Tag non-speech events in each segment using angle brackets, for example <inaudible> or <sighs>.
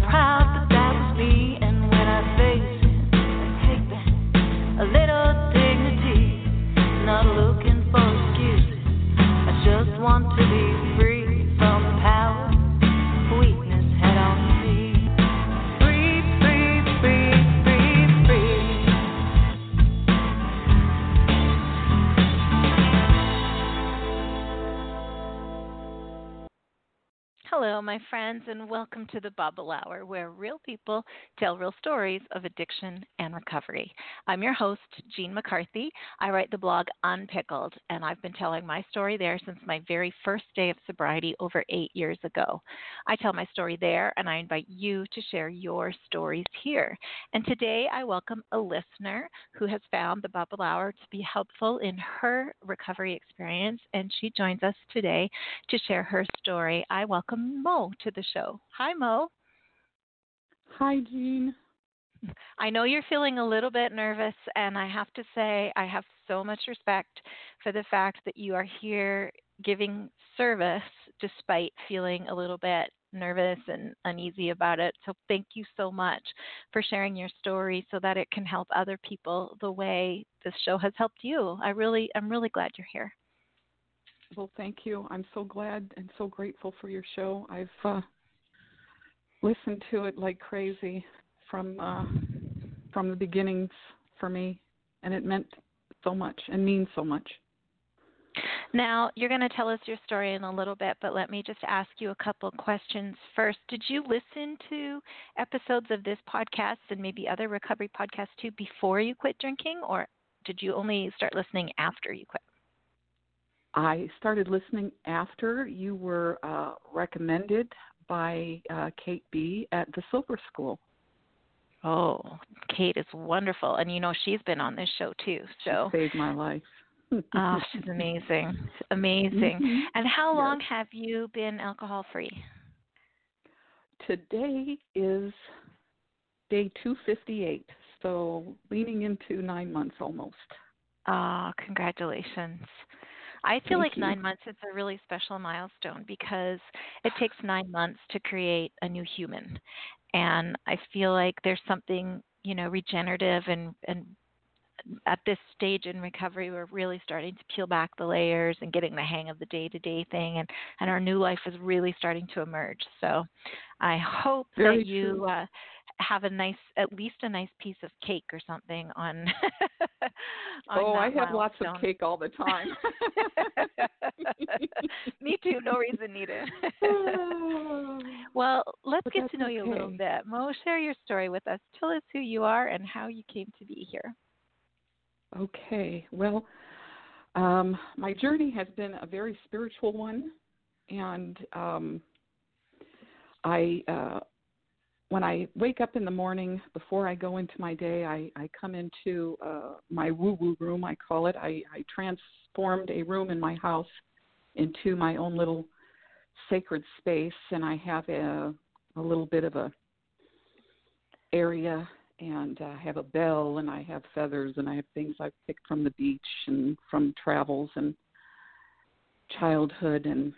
not friends, and welcome to the Bubble Hour, where real people tell real stories of addiction and recovery. I'm your host, Jean McCarthy. I write the blog Unpickled, and I've been telling my story there since my very first day of sobriety over eight years ago. I tell my story there, and I invite you to share your stories here. And today I welcome a listener who has found the Bubble Hour to be helpful in her recovery experience, and she joins us today to share her story. I welcome Mo to the show. Hi, Mo. Hi, Jean. I know you're feeling a little bit nervous, and I have to say, I have so much respect for the fact that you are here giving service despite feeling a little bit nervous and uneasy about it. So, thank you so much for sharing your story so that it can help other people the way this show has helped you. I really, I'm really glad you're here. Well, thank you. I'm so glad and so grateful for your show. I've uh, listened to it like crazy from uh, from the beginnings for me, and it meant so much and means so much. Now, you're going to tell us your story in a little bit, but let me just ask you a couple questions first. Did you listen to episodes of this podcast and maybe other recovery podcasts too before you quit drinking, or did you only start listening after you quit? I started listening after you were uh, recommended by uh, Kate Bee at the Sober School. Oh, Kate is wonderful, and you know she's been on this show too. So She saved my life. oh, <laughs> she's amazing, amazing. Mhm. And how Yes. long have you been alcohol free? Today is day 258, so leaning into nine months almost. Ah, congratulations. I feel Thank like you. nine months is a really special milestone because it takes nine months to create a new human. And I feel like there's something, you know, regenerative and, and at this stage in recovery we're really starting to peel back the layers and getting the hang of the day to day thing and, and our new life is really starting to emerge. So I hope Very that you uh, have a nice at least a nice piece of cake or something on, <laughs> on oh, I have lots of cake all the time. <laughs> Me too. No reason needed. <laughs> well, let's But get to know you a little bit. Mo, share your story with us. Tell us who you are and how you came to be here. Okay. Well, um, my journey has been a very spiritual one, and um, I, uh, when I wake up in the morning before I go into my day, I, I come into uh, my woo-woo room. I call it. I, I transformed a room in my house into my own little sacred space, and I have a, a little bit of a area and I have a bell and I have feathers and I have things I've picked from the beach and from travels and childhood and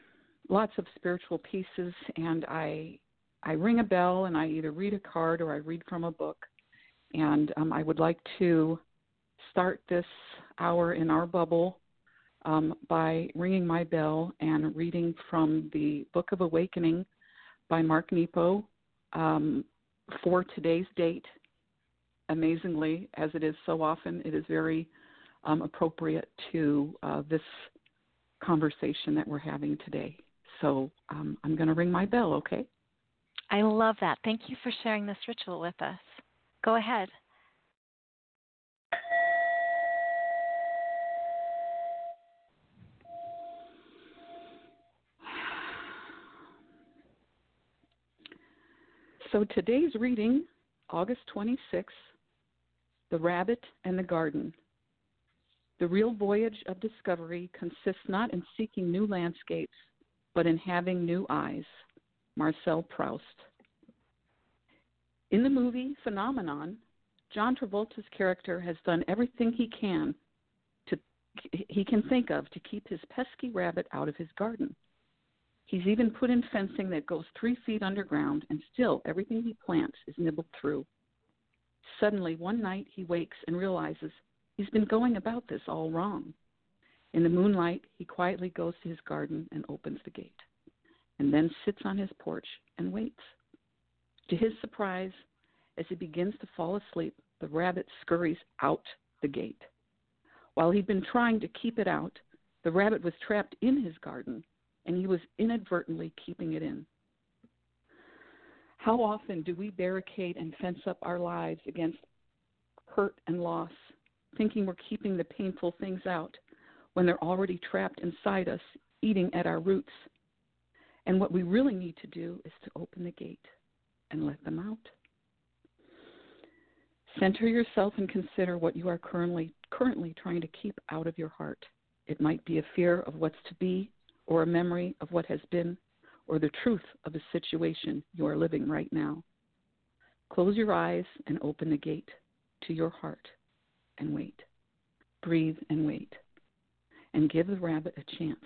lots of spiritual pieces and I I ring a bell and I either read a card or I read from a book and um, I would like to start this hour in our bubble um, by ringing my bell and reading from the Book of Awakening by Mark Nepo um, for today's date amazingly, as it is so often, it is very um, appropriate to uh, this conversation that we're having today. So um, I'm going to ring my bell, okay? I love that. Thank you for sharing this ritual with us. Go ahead. So today's reading, August 26th, The Rabbit and the Garden. The real voyage of discovery consists not in seeking new landscapes, but in having new eyes. Marcel Proust. In the movie Phenomenon, John Travolta's character has done everything he can to he can think of to keep his pesky rabbit out of his garden. He's even put in fencing that goes three feet underground, and still everything he plants is nibbled through. Suddenly, one night, he wakes and realizes he's been going about this all wrong. In the moonlight, he quietly goes to his garden and opens the gate, and then sits on his porch and waits. To his surprise, as he begins to fall asleep, the rabbit scurries out the gate. While he'd been trying to keep it out, the rabbit was trapped in his garden, and he was inadvertently keeping it in. How often do we barricade and fence up our lives against hurt and loss, thinking we're keeping the painful things out when they're already trapped inside us, eating at our roots? And what we really need to do is to open the gate and let them out. Center yourself and consider what you are currently currently trying to keep out of your heart. It might be a fear of what's to be or a memory of what has been or the truth of a situation you are living right now. Close your eyes and open the gate to your heart and wait. Breathe and wait. And give the rabbit a chance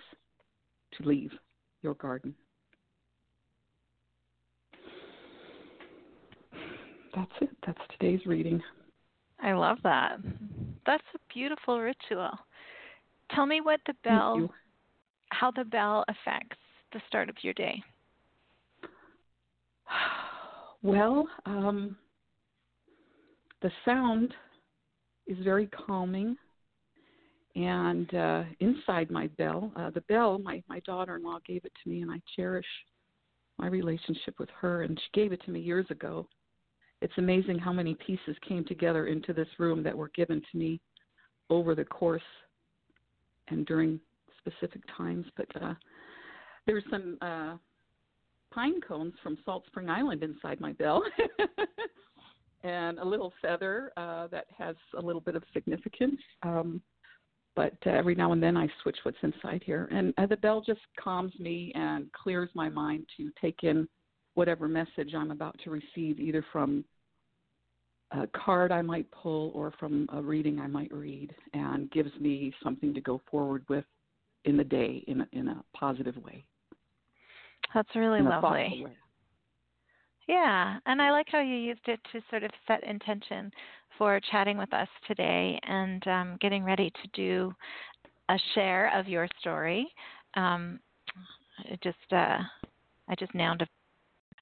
to leave your garden. That's it. That's today's reading. I love that. That's a beautiful ritual. Tell me what the bell, how the bell affects the start of your day? <sighs> Well, um, the sound is very calming. And uh, inside my bell, uh, the bell, my, my daughter in law gave it to me, and I cherish my relationship with her. And she gave it to me years ago. It's amazing how many pieces came together into this room that were given to me over the course and during specific times. But uh, there's some uh, pine cones from Salt Spring Island inside my bell, <laughs> and a little feather uh, that has a little bit of significance. Um, but uh, every now and then I switch what's inside here, and uh, the bell just calms me and clears my mind to take in whatever message I'm about to receive, either from a card I might pull or from a reading I might read, and gives me something to go forward with in the day in a, in a positive way. That's really lovely. Yeah, and I like how you used it to sort of set intention for chatting with us today and um, getting ready to do a share of your story. Um, it just uh, I just noun a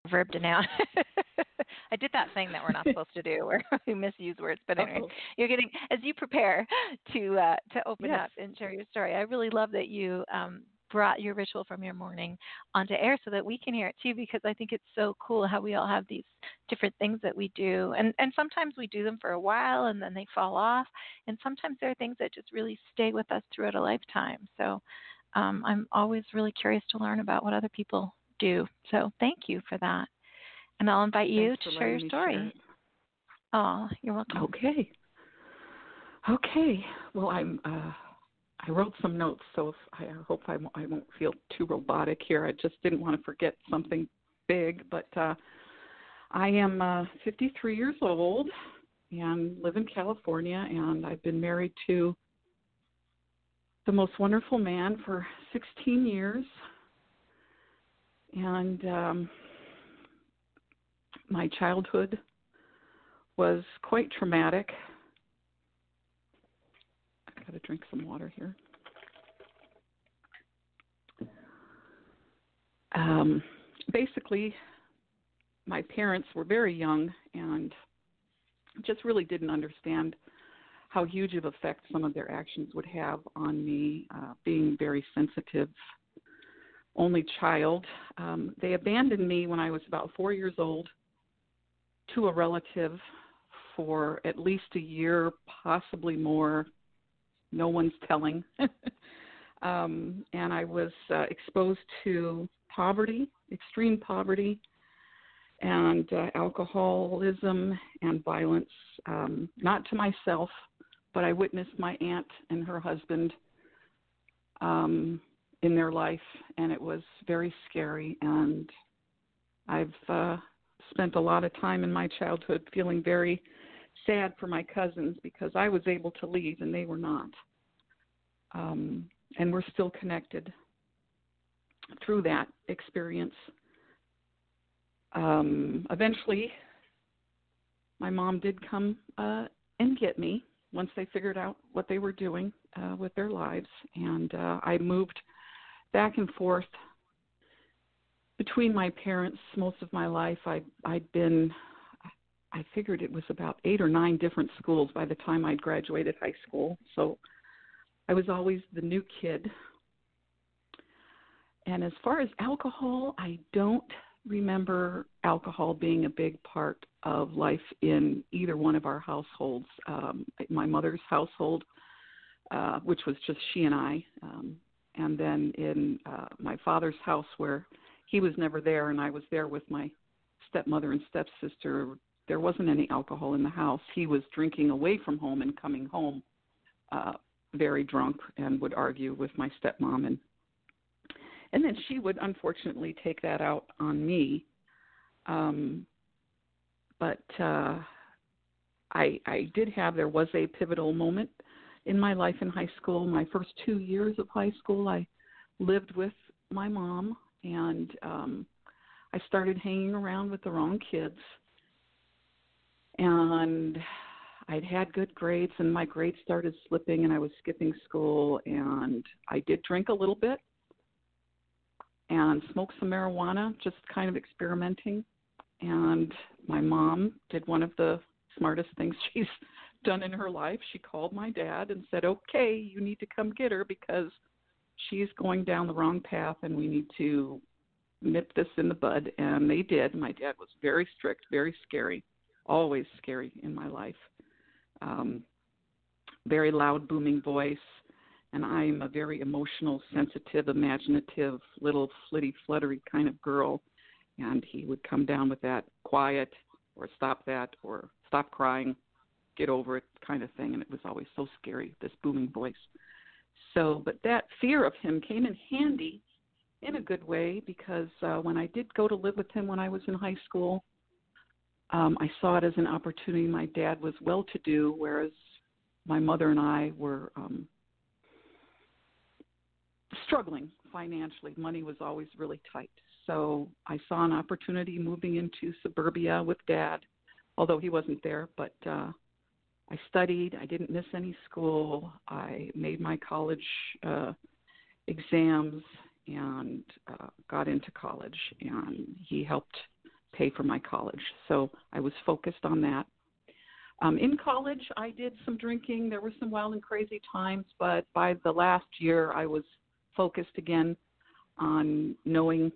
verb to noun. <laughs> I did that thing that we're not supposed to do, <laughs> where we misuse words. But anyway, Uh-oh. you're getting as you prepare to uh, to open yes. up and share your story. I really love that you um, brought your ritual from your morning onto air so that we can hear it too because I think it's so cool how we all have these different things that we do and and sometimes we do them for a while and then they fall off and sometimes there are things that just really stay with us throughout a lifetime. So um, I'm always really curious to learn about what other people do. So thank you for that. And I'll invite you Thanks to share your story. Share oh, you're welcome. Okay. Okay. Well, I'm uh I wrote some notes, so I hope I won't, I won't feel too robotic here. I just didn't want to forget something big, but uh, I am uh, 53 years old and live in California, and I've been married to the most wonderful man for 16 years, and um, my childhood was quite traumatic I've got to drink some water here. Um, basically, my parents were very young and just really didn't understand how huge of effect some of their actions would have on me, uh, being very sensitive, only child. Um, they abandoned me when I was about four years old to a relative for at least a year, possibly more no one's telling. <laughs> um, and I was uh, exposed to poverty, extreme poverty, and uh, alcoholism and violence. Um, not to myself, but I witnessed my aunt and her husband um, in their life, and it was very scary. And I've uh, spent a lot of time in my childhood feeling very sad for my cousins because I was able to leave and they were not. Um, and we're still connected. through that experience. Um, eventually, my mom did come uh, and get me once they figured out what they were doing uh, with their lives, and uh, I moved back and forth between my parents most of my life. I I'd been I figured it was about eight or nine different schools by the time I'd graduated high school. So I was always the new kid. And as far as alcohol, I don't remember alcohol being a big part of life in either one of our households. Um, my mother's household, uh, which was just she and I, um, and then in uh, my father's house, where he was never there, and I was there with my stepmother and stepsister. There wasn't any alcohol in the house. He was drinking away from home and coming home uh, very drunk and would argue with my stepmom and and then she would unfortunately take that out on me. Um, but uh, I I did have there was a pivotal moment in my life in high school. My first two years of high school, I lived with my mom, and um, I started hanging around with the wrong kids. And I'd had good grades, and my grades started slipping, and I was skipping school, and I did drink a little bit and smoked some marijuana, just kind of experimenting. And my mom did one of the smartest things <laughs> she's done in her life. She called my dad and said, "Okay, you need to come get her because she's going down the wrong path and we need to nip this in the bud." And they did. My dad was very strict, very scary, always scary in my life. Um very loud booming voice and I'm a very emotional, sensitive, imaginative, little flitty, fluttery kind of girl. And he would come down with that quiet, or stop that, or stop crying, get over it kind of thing. And it was always so scary, this booming voice. So, but that fear of him came in handy in a good way because uh, when I did go to live with him when I was in high school, um, I saw it as an opportunity. My dad was well to do, whereas my mother and I were um, struggling financially. Money was always really tight. So I saw an opportunity moving into suburbia with dad, although he wasn't there. But uh, I studied. I didn't miss any school. I made my college uh, exams and uh, got into college. And he helped pay for my college. So I was focused on that. Um, in college, I did some drinking. There were some wild and crazy times, but by the last year, I was focused again on knowing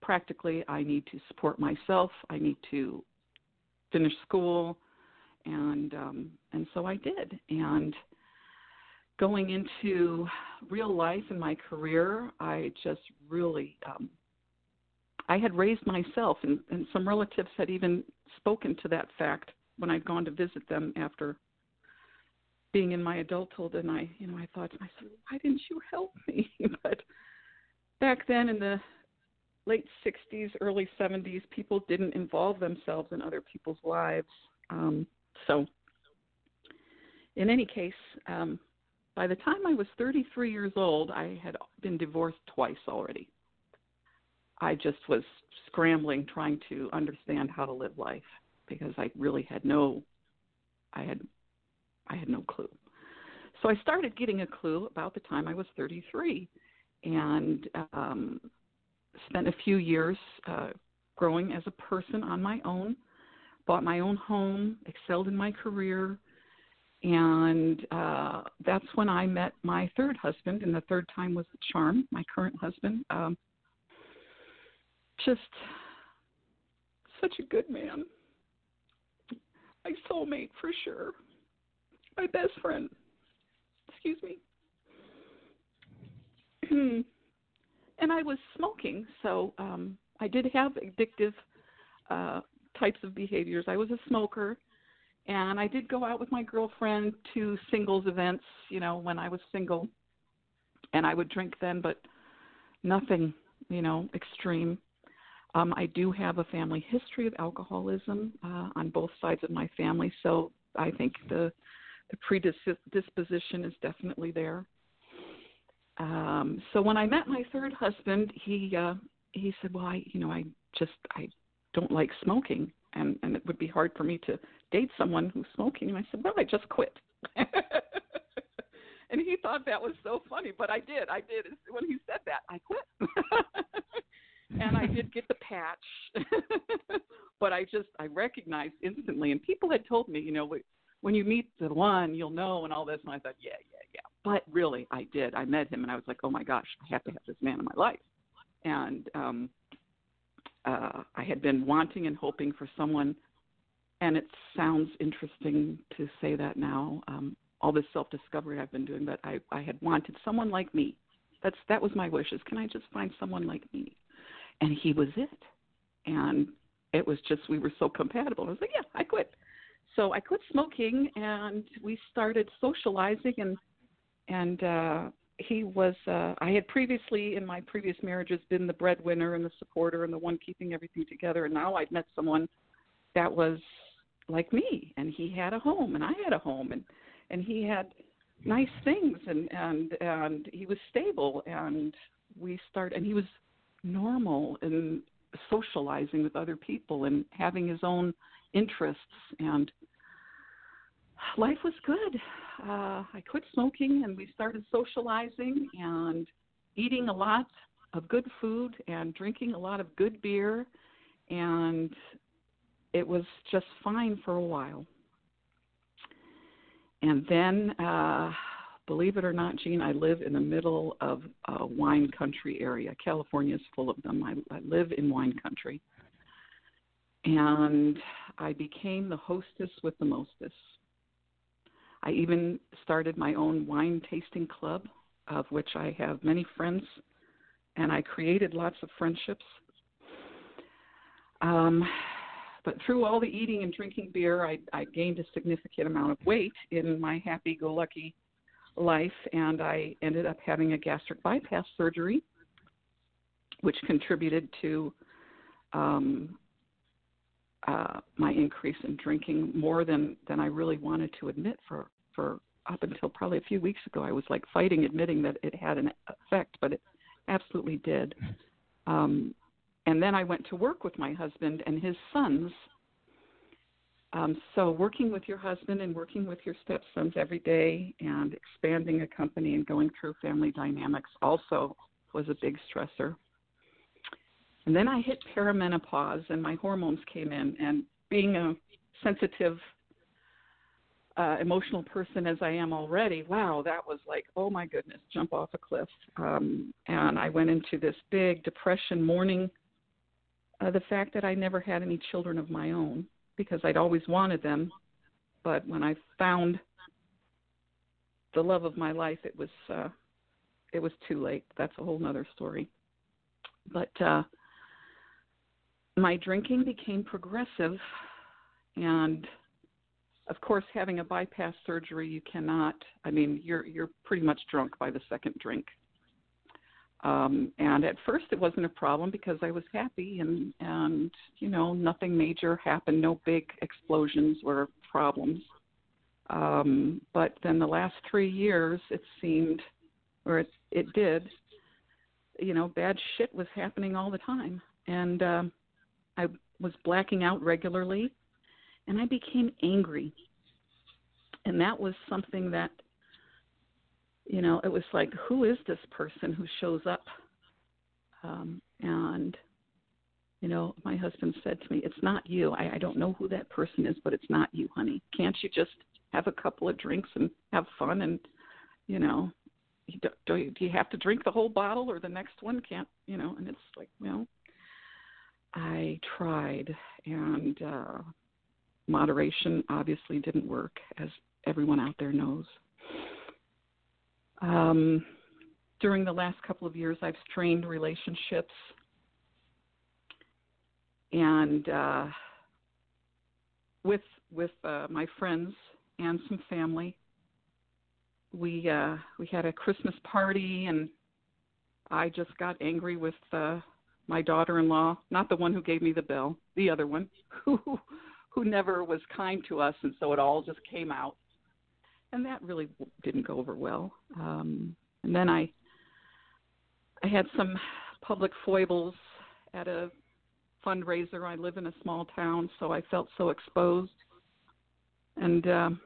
practically I need to support myself, I need to finish school, and um, and so I did. And going into real life in my career, I just really um, I had raised myself, and, and some relatives had even spoken to that fact when I'd gone to visit them after being in my adulthood and I you know I thought to myself why didn't you help me <laughs> but back then in the late 60s early 70s people didn't involve themselves in other people's lives um so in any case um by the time I was 33 years old I had been divorced twice already I just was scrambling trying to understand how to live life because I really had no I had I had no clue. So I started getting a clue about the time I was 33 and um, spent a few years uh, growing as a person on my own, bought my own home, excelled in my career, and uh, that's when I met my third husband, and the third time was a charm, my current husband. Um, just such a good man. My soulmate for sure my best friend. Excuse me. <clears throat> and I was smoking, so um I did have addictive uh types of behaviors. I was a smoker and I did go out with my girlfriend to singles events, you know, when I was single. And I would drink then, but nothing, you know, extreme. Um, I do have a family history of alcoholism uh, on both sides of my family, so I think the the predisposition is definitely there. um, so when I met my third husband, he uh, he said, "Well, I you know I just I don't like smoking, and and it would be hard for me to date someone who's smoking." And I said, "Well, I just quit." <laughs> and he thought that was so funny, but I did. I did. When he said that, I quit. <laughs> and I did get the patch, <laughs> but I just I recognized instantly. And people had told me, you know, when you meet the one, you'll know, and all this. And I thought, yeah, yeah, yeah. But really, I did. I met him, and I was like, oh my gosh, I have to have this man in my life. And um, uh, I had been wanting and hoping for someone, and it sounds interesting to say that now. Um, all this self discovery I've been doing, but I, I had wanted someone like me. That's that was my wishes. Can I just find someone like me? And he was it. And it was just we were so compatible. I was like, yeah, I quit. So I quit smoking, and we started socializing, and and uh, he was. Uh, I had previously in my previous marriages been the breadwinner and the supporter and the one keeping everything together, and now I'd met someone that was like me, and he had a home, and I had a home, and and he had nice things and and and he was stable and we start and he was normal and socializing with other people and having his own interests and life was good uh i quit smoking and we started socializing and eating a lot of good food and drinking a lot of good beer and it was just fine for a while and then, uh, believe it or not, Jean, I live in the middle of a wine country area. California is full of them. I, I live in wine country. And I became the hostess with the mostess. I even started my own wine tasting club, of which I have many friends, and I created lots of friendships. Um, but through all the eating and drinking beer, I, I gained a significant amount of weight in my happy go lucky life, and I ended up having a gastric bypass surgery, which contributed to um, uh, my increase in drinking more than, than I really wanted to admit for, for up until probably a few weeks ago. I was like fighting admitting that it had an effect, but it absolutely did. Um, and then I went to work with my husband and his sons. Um, so working with your husband and working with your stepsons every day and expanding a company and going through family dynamics also was a big stressor. And then I hit perimenopause and my hormones came in and being a sensitive uh, emotional person as I am already, wow, that was like, oh my goodness, jump off a cliff. Um, and I went into this big depression, mourning uh, the fact that I never had any children of my own because I'd always wanted them, but when I found the love of my life, it was uh, it was too late. That's a whole other story. But uh, my drinking became progressive, and of course, having a bypass surgery, you cannot. I mean, you're you're pretty much drunk by the second drink. Um, and at first it wasn't a problem because I was happy and, and, you know, nothing major happened, no big explosions or problems. Um, but then the last three years it seemed, or it, it did, you know, bad shit was happening all the time. And um, I was blacking out regularly and I became angry. And that was something that you know, it was like, who is this person who shows up? Um, and, you know, my husband said to me, it's not you. I, I don't know who that person is, but it's not you, honey. Can't you just have a couple of drinks and have fun? And, you know, do, do, you, do you have to drink the whole bottle or the next one? Can't, you know, and it's like, well, I tried and, uh, moderation obviously didn't work as everyone out there knows. Um, during the last couple of years, I've strained relationships and uh, with with uh, my friends and some family. We uh, we had a Christmas party, and I just got angry with uh, my daughter-in-law, not the one who gave me the bill, the other one, <laughs> who who never was kind to us, and so it all just came out and that really didn't go over well. Um, and then I I had some public foibles at a fundraiser. I live in a small town, so I felt so exposed. And um,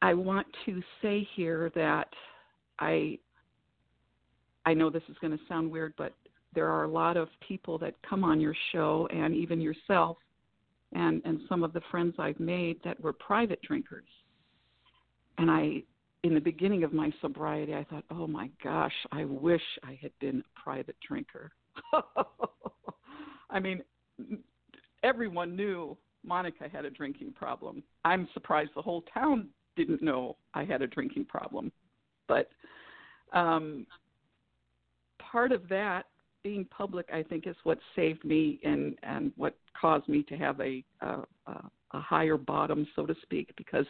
I want to say here that I I know this is going to sound weird, but there are a lot of people that come on your show, and even yourself, and and some of the friends I've made that were private drinkers. And I, in the beginning of my sobriety, I thought, oh my gosh, I wish I had been a private drinker. <laughs> I mean, everyone knew Monica had a drinking problem. I'm surprised the whole town didn't know I had a drinking problem. But um, part of that being public, I think, is what saved me and and what caused me to have a a, a higher bottom, so to speak, because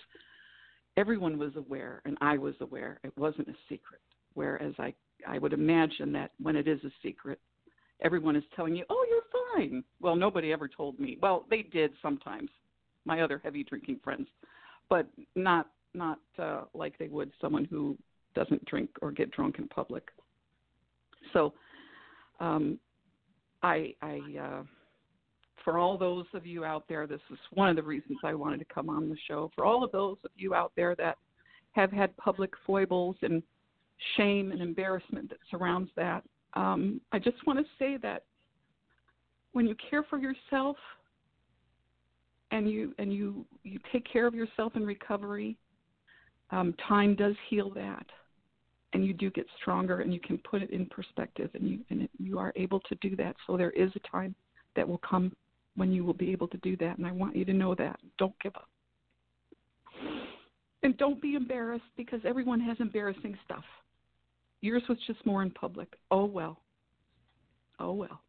everyone was aware and I was aware. It wasn't a secret. Whereas I I would imagine that when it is a secret, everyone is telling you, "Oh, you're fine." Well, nobody ever told me. Well, they did sometimes. My other heavy drinking friends, but not not uh, like they would someone who doesn't drink or get drunk in public. So, um, I, I uh, for all those of you out there, this is one of the reasons I wanted to come on the show. For all of those of you out there that have had public foibles and shame and embarrassment that surrounds that, um, I just want to say that when you care for yourself and you and you you take care of yourself in recovery, um, time does heal that, and you do get stronger, and you can put it in perspective, and you and you are able to do that. So there is a time that will come when you will be able to do that, and I want you to know that. Don't give up, and don't be embarrassed because everyone has embarrassing stuff. Yours was just more in public. Oh well. Oh well.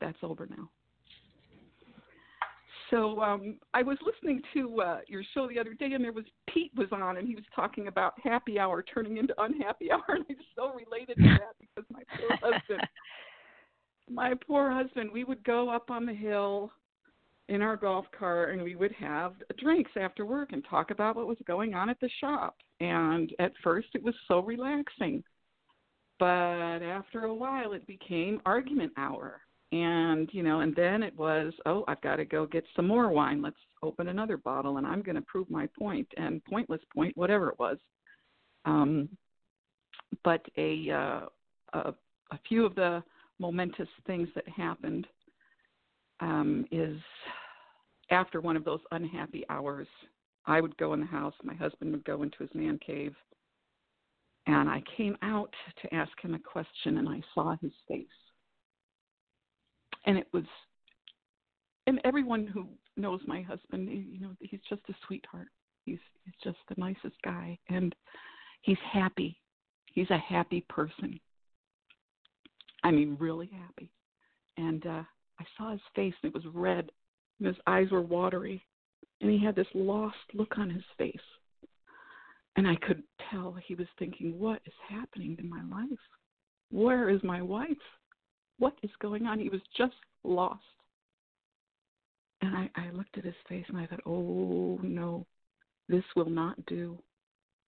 That's over now. So um, I was listening to uh, your show the other day, and there was Pete was on, and he was talking about happy hour turning into unhappy <laughs> hour, and I just so related to that because my poor husband, <laughs> my poor husband, we would go up on the hill in our golf cart, and we would have drinks after work and talk about what was going on at the shop. And at first, it was so relaxing but after a while, it became argument hour. And, you know, and then it was, oh, I've got to go get some more wine. Let's open another bottle, and I'm going to prove my point, and pointless point, whatever it was. Um, but a, uh, a, a few of the momentous things that happened um, is after one of those unhappy hours, I would go in the house, my husband would go into his man cave, and I came out to ask him a question, and I saw his face. And it was, and everyone who knows my husband, you know, he's just a sweetheart. He's he's just the nicest guy, and he's happy. He's a happy person. I mean, really happy. And uh, I saw his face, and it was red, and his eyes were watery, and he had this lost look on his face and I could tell he was thinking, What is happening in my life? Where is my wife? What is going on? He was just lost. And I, I looked at his face and I thought, Oh no, this will not do.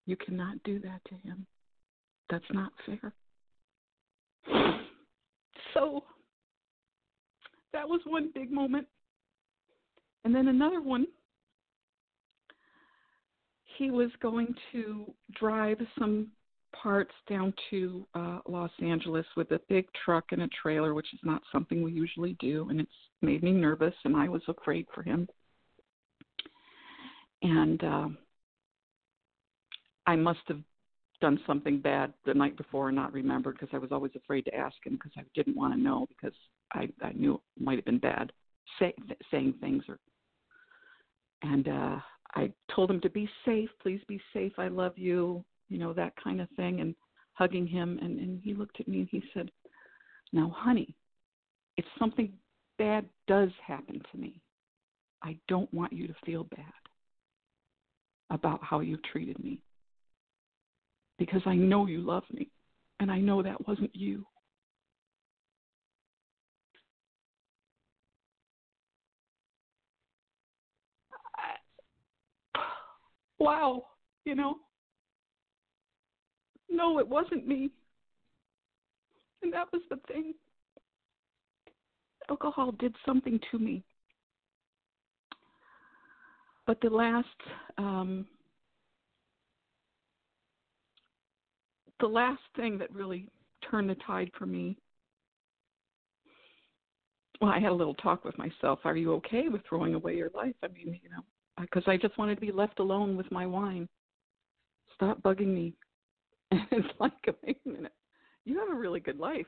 You cannot do that to him. That's not fair. So that was one big moment. And then another one he was going to drive some parts down to uh, Los Angeles with a big truck and a trailer, which is not something we usually do, and it's made me nervous, and I was afraid for him. And uh, I must have done something bad the night before and not remembered because I was always afraid to ask him because I didn't want to know because I I knew it might have been bad say, saying things or and uh I told him to be safe, please be safe, I love you, you know, that kind of thing, and hugging him. And, and he looked at me and he said, Now, honey, if something bad does happen to me, I don't want you to feel bad about how you treated me. Because I know you love me, and I know that wasn't you. <sighs> wow, you know. No, it wasn't me. And that was the thing. Alcohol did something to me. But the last um, the last thing that really turned the tide for me well, I had a little talk with myself. Are you okay with throwing away your life? I mean, you know, because I just wanted to be left alone with my wine. Stop bugging me. And <laughs> it's like, wait a minute, you have a really good life.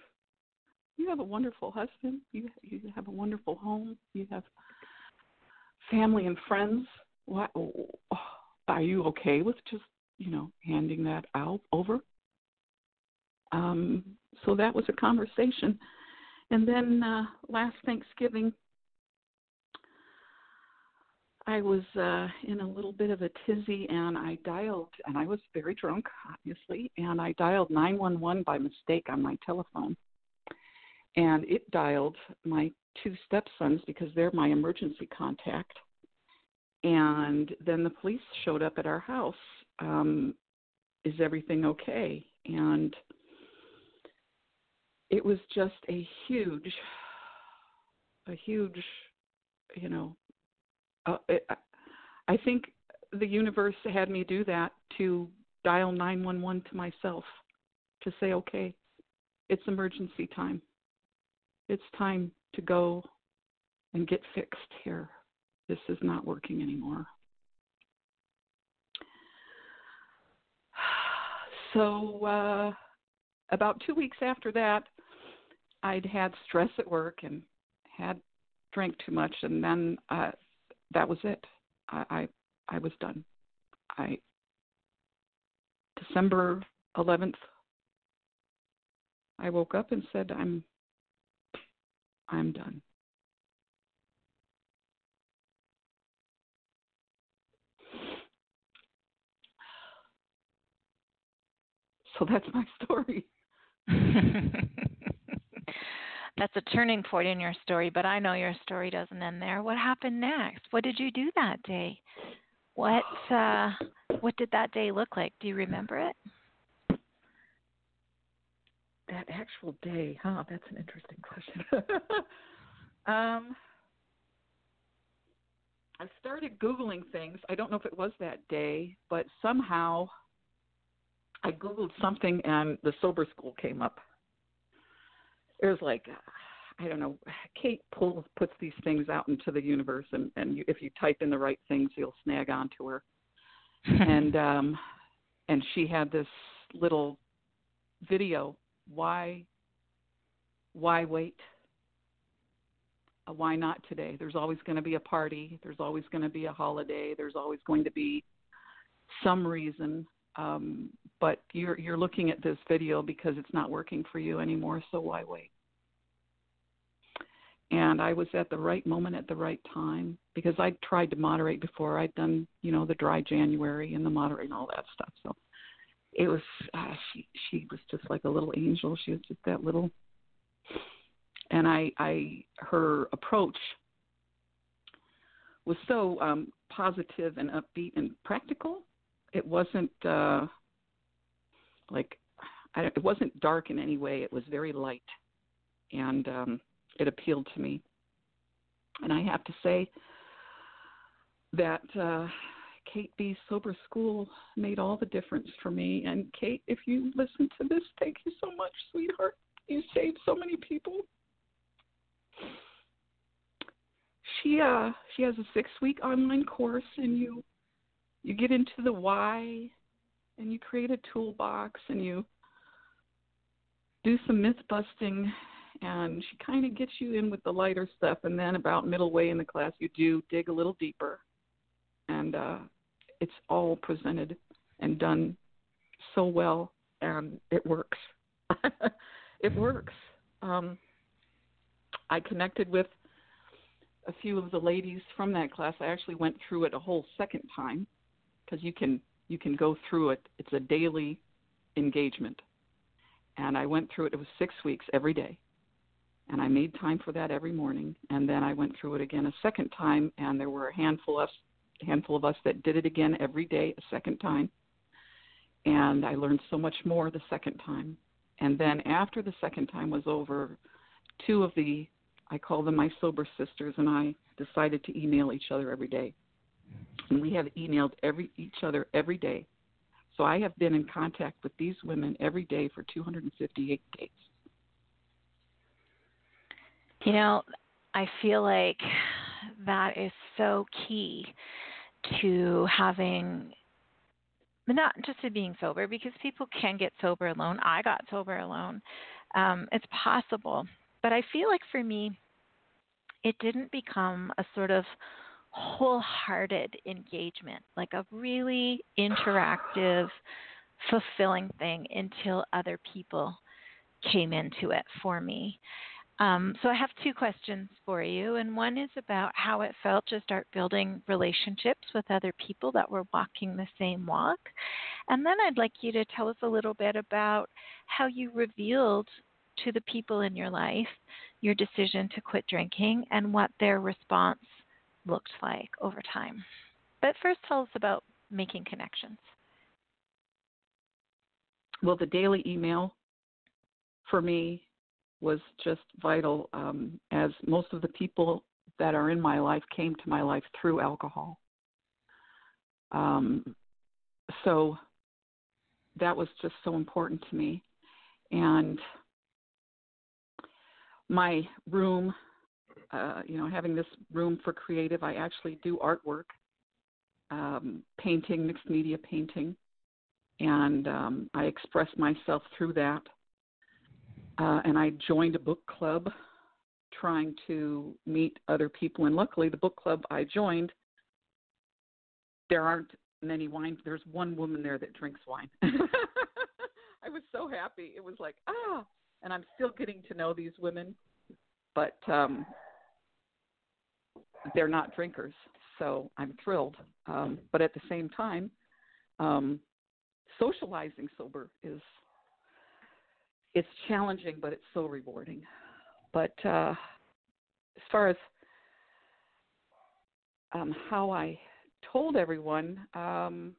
You have a wonderful husband. You you have a wonderful home. You have family and friends. What are you okay with just you know handing that out over? Um, so that was a conversation, and then uh, last Thanksgiving, I was uh, in a little bit of a tizzy and I dialed, and I was very drunk, obviously, and I dialed 911 by mistake on my telephone. And it dialed my two stepsons because they're my emergency contact. And then the police showed up at our house. Um, is everything okay? And it was just a huge, a huge, you know, uh, I think the universe had me do that to dial 911 to myself to say, okay, it's emergency time. It's time to go and get fixed here. This is not working anymore. <sighs> So, uh, about two weeks after that, I'd had stress at work and had drank too much, and then uh, that was it. I, I I was done. I December 11th I woke up and said I'm I'm done. So that's my <laughs> story. <laughs> that's a turning point in your story, but I know your story doesn't end there. What happened next? What did you do that day? What uh what did that day look like? Do you remember it? That actual day, huh? That's an interesting question. <laughs> um I started googling things. I don't know if it was that day, but somehow I googled something and the sober school came up it was like I don't know. Kate pulls puts these things out into the universe, and and you, if you type in the right things, you'll snag onto her. <laughs> and um, and she had this little video. Why? Why wait? Uh, why not today? There's always going to be a party. There's always going to be a holiday. There's always going to be some reason. Um, but you're you're looking at this video because it's not working for you anymore. So why wait? and I was at the right moment at the right time because I'd tried to moderate before. I'd done, you know, the dry January and the moderate and all that stuff. So it was uh, she she was just like a little angel. She was just that little and I I her approach was so um positive and upbeat and practical. It wasn't uh like I, it wasn't dark in any way. It was very light. And um it appealed to me. And I have to say that uh, Kate Bee. Sober School made all the difference for me. And Kate, if you listen to this, thank you so much, sweetheart. You saved so many people. She uh she has a six week online course and you you get into the why and you create a toolbox and you do some myth busting and she kind of gets you in with the lighter stuff and then about middle way in the class you do dig a little deeper. And uh it's all presented and done so well and it works. <laughs> It works. Um i connected with a few of the ladies from that class. I actually went through it a whole second time because you can you can go through it it's a daily engagement and i went through it it was six weeks every day and I made time for that every morning. And then I went through it again a second time, and there were a handful of a handful of us that did it again every day a second time. And I learned so much more the second time. And then after the second time was over, two of the I call them my sober sisters and I decided to email each other every day. And we have emailed every each other every day. So I have been in contact with these women every day for 258 days. You know, I feel like that is so key to having not just to being sober because people can get sober alone. I got sober alone. Um, it's possible. But I feel like for me, it didn't become a sort of wholehearted engagement, like a really interactive, fulfilling thing until other people came into it for me. Um, so I have two questions for you, and one is about how it felt to start building relationships with other people that were walking the same walk. And then I'd like you to tell us a little bit about how you revealed to the people in your life your decision to quit drinking and what their response looked like over time. But first, tell us about making connections. Well, the daily email for me was just vital, um, as most of the people that are in my life came to my life through alcohol. Um, so that was just so important to me. And my room, uh, you know, having this room for creative, I actually do artwork, um, painting, mixed media painting, and um, I express myself through that uh, and I joined a book club trying to meet other people. And luckily, the book club I joined, there aren't many wine. There's one woman there that drinks wine. <laughs> I was so happy. It was like, ah, and I'm still getting to know these women, but um, they're not drinkers. So I'm thrilled. Um, but at the same time, um, socializing sober is it's challenging, but it's so rewarding. But uh, as far as um, how I told everyone, um,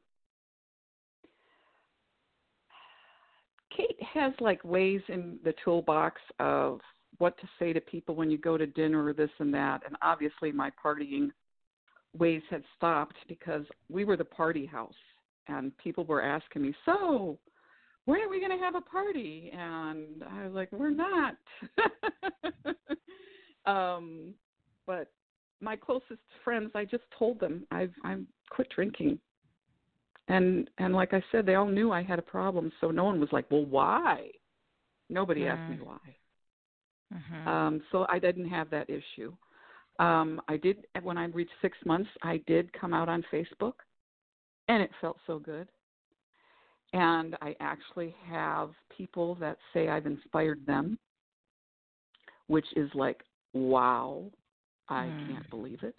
Kate has like ways in the toolbox of what to say to people when you go to dinner or this and that. And obviously, my partying ways had stopped because we were the party house, and people were asking me, "So, when are we going to have a party? And I was like, we're not. <laughs> um, but my closest friends, I just told them I've I'm quit drinking. And and like I said, they all knew I had a problem, so no one was like, well, why? Nobody asked me why. Mm-hmm. Um, so I didn't have that issue. Um, I did when I reached six months. I did come out on Facebook, and it felt so good and I actually have people that say I've inspired them, which is like, wow, I mm. can't believe it.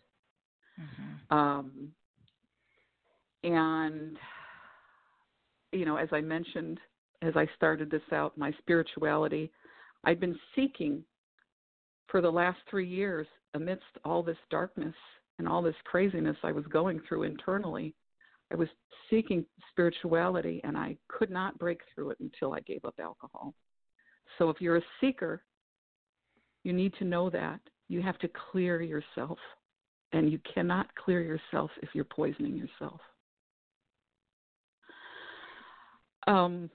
Mm-hmm. Um, and, you know, as I mentioned, as I started this out, my spirituality, I've been seeking for the last three years amidst all this darkness and all this craziness I was going through internally I was seeking spirituality and I could not break through it until I gave up alcohol. So if you're a seeker, you need to know that. You have to clear yourself. And you cannot clear yourself if you're poisoning yourself. Um,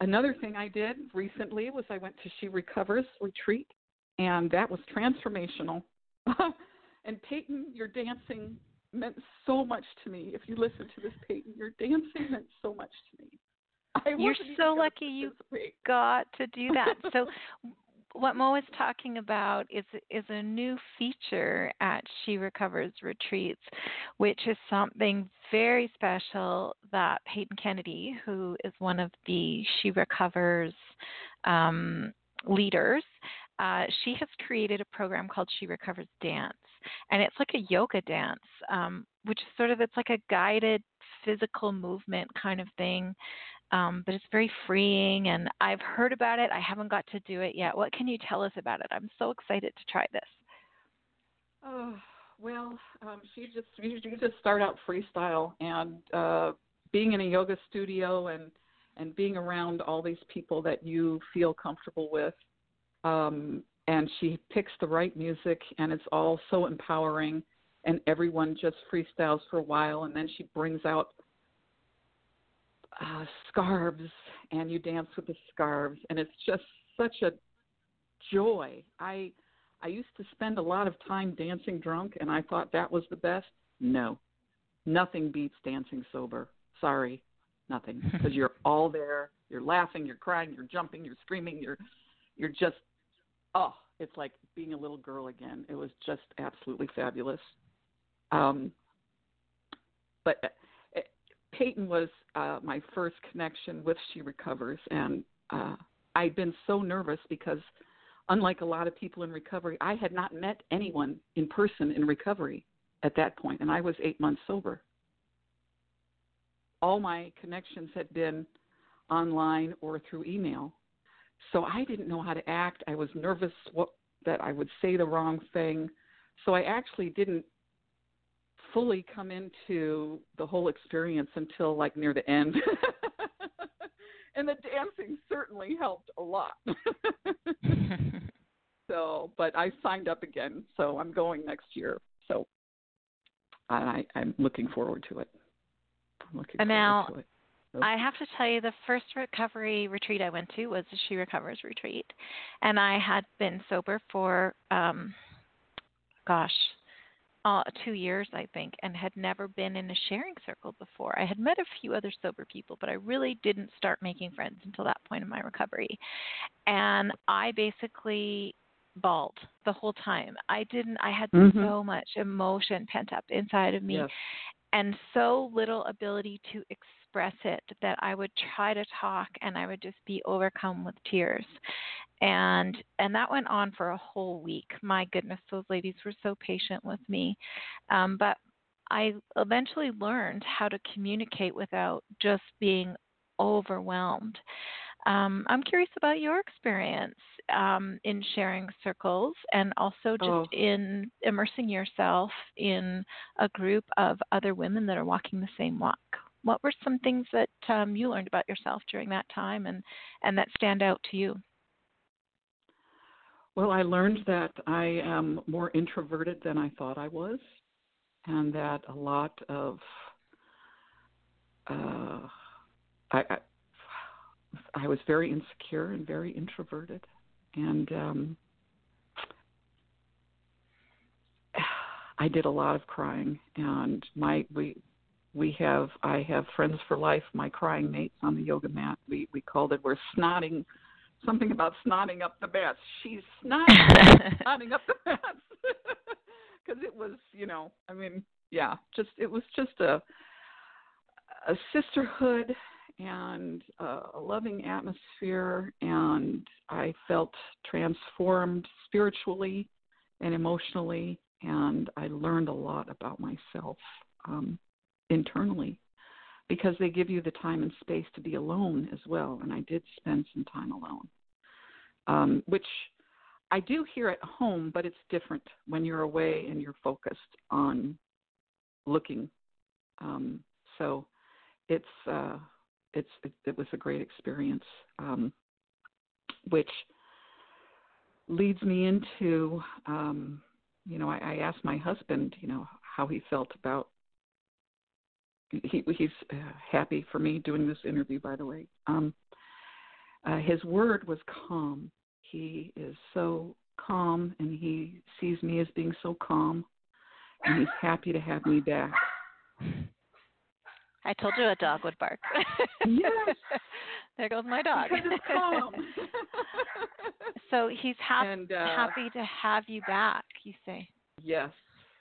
another thing I did recently was I went to She Recovers retreat, and that was transformational. <laughs> and Peyton, you're dancing meant so much to me. If you listen to this, Peyton, your dancing meant so much to me. I You're so lucky you got to do that. so, <laughs> what Mo is talking about is is a new feature at She Recovers retreats, which is something very special that Peyton Kennedy, who is one of the She Recovers um, leaders, uh, she has created a program called She Recovers Dance, and it's like a yoga dance, um, which is sort of it's like a guided physical movement kind of thing. Um, but it's very freeing, and I've heard about it. I haven't got to do it yet. What can you tell us about it? I'm so excited to try this. Oh well, um, she just you just start out freestyle and uh, being in a yoga studio and and being around all these people that you feel comfortable with. Um, and she picks the right music, and it's all so empowering. And everyone just freestyles for a while, and then she brings out uh, scarves, and you dance with the scarves, and it's just such a joy. I I used to spend a lot of time dancing drunk, and I thought that was the best. No, nothing beats dancing sober. Sorry, nothing, <laughs> because you're all there. You're laughing, you're crying, you're jumping, you're screaming, you're you're just oh, it's like being a little girl again. It was just absolutely fabulous. Um, but Peyton was uh, my first connection with She Recovers, and uh, I'd been so nervous because unlike a lot of people in recovery, I had not met anyone in person in recovery at that point, and I was eight months sober. All my connections had been online or through email. So I didn't know how to act. I was nervous what, that I would say the wrong thing. So I actually didn't fully come into the whole experience until like near the end. <laughs> and the dancing certainly helped a lot. <laughs> so, but I signed up again, so I'm going next year. So, I, I'm looking forward to it. I'm looking and forward now, to it. So. I have to tell you, the first recovery retreat I went to was the She Recovers retreat, and I had been sober for, um, gosh, uh, two years, I think, and had never been in a sharing circle before. I had met a few other sober people, but I really didn't start making friends until that point in my recovery. And I basically bawled the whole time. I didn't, I had mm-hmm. so much emotion pent up inside of me yes. and so little ability to express it that I would try to talk and I would just be overcome with tears. And and that went on for a whole week. My goodness those ladies were so patient with me. Um, but i eventually learned how to communicate without just being overwhelmed. Um, i'm curious about your experience um, in sharing circles and also just oh. in immersing yourself in a group of other women that are walking the same walk what were some things that um, you learned about yourself during that time and, and that stand out to you well, I learned that I am more introverted than I thought I was, and that a lot of uh, I, I I was very insecure and very introverted, and um, <sighs> I did a lot of crying. And my we we have I have friends for life, my crying mates on the yoga mat. We we called it we're snotting something about snotting up the bats. She's snotting, <laughs> snotting up the bats <laughs> because it was, you know, I mean, yeah, just it was just a a sisterhood and a loving atmosphere, and I felt transformed spiritually and emotionally, and I learned a lot about myself um, internally because they give you the time and space to be alone as well. And I did spend some time alone, um, which I do here at home, but it's different when you're away and you're focused on looking. Um, so it's uh, it's it, it, was a great experience, um, which leads me into um, you know I, I asked my husband you know how he felt about he he's uh, happy for me doing this interview by the way um uh, his word was calm he is so calm and he sees me as being so calm and he's happy to have me back I told you a dog would bark. yes. <laughs> there goes my dog. Because it's calm. <laughs> so he's happy and, uh, happy to have you back, you say. Yes,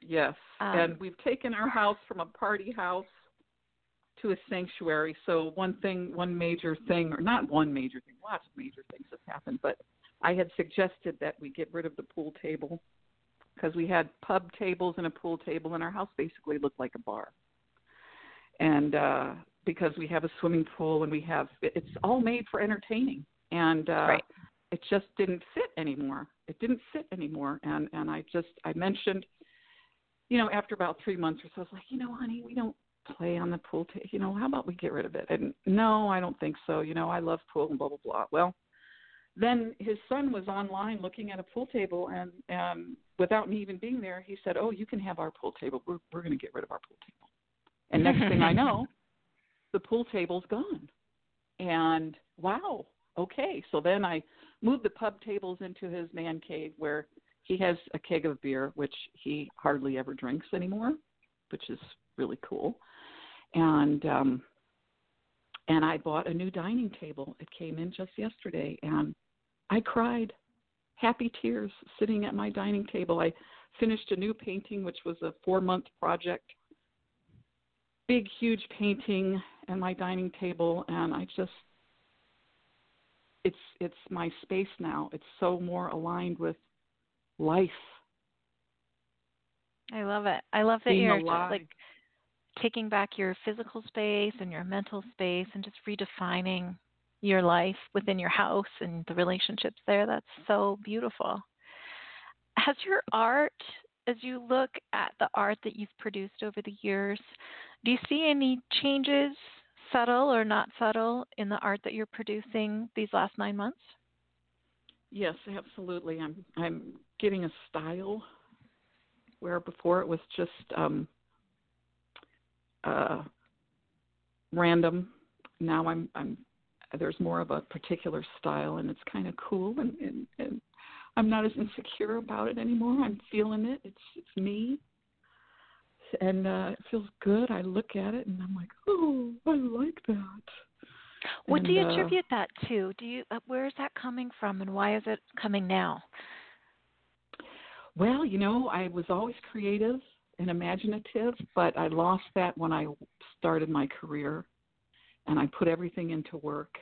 yes. Um, and we've taken our house from a party house to a sanctuary. So one thing, one major thing, or not one major thing, lots of major things have happened, but I had suggested that we get rid of the pool table because we had pub tables and a pool table, and our house basically looked like a bar. And uh, because we have a swimming pool and we have, it's all made for entertaining, and uh, right. it just didn't fit anymore. It didn't fit anymore, and and I just I mentioned, you know, after about three months or so, I was like, you know, honey, we don't play on the pool table. You know, how about we get rid of it? And no, I don't think so. You know, I love pool and blah blah blah. Well, then his son was online looking at a pool table, and and without me even being there, he said, "Oh, you can have our pool table. We're we're going to get rid of our pool table." And next thing I know, <laughs> the pool table's gone. And wow, okay. So then I moved the pub tables into his man cave where he has a keg of beer, which he hardly ever drinks anymore, which is really cool. And um and I bought a new dining table. It came in just yesterday and I cried happy tears sitting at my dining table. I finished a new painting which was a 4 month project. Big huge painting and my dining table and I just it's it's my space now. It's so more aligned with life. I love it. I love that Being you're alive. like taking back your physical space and your mental space and just redefining your life within your house and the relationships there. That's so beautiful. Has your art, as you look at the art that you've produced over the years, do you see any changes, subtle or not subtle, in the art that you're producing these last nine months? Yes, absolutely. I'm I'm getting a style where before it was just um uh random. Now I'm I'm there's more of a particular style and it's kind of cool and, and, and I'm not as insecure about it anymore. I'm feeling it. It's it's me. And uh it feels good. I look at it and I'm like, "Oh, I like that." What do you And, uh, attribute that to? Do you uh, where is that coming from and why is it coming now? Well, you know, I was always creative and imaginative, but I lost that when I started my career and I put everything into work.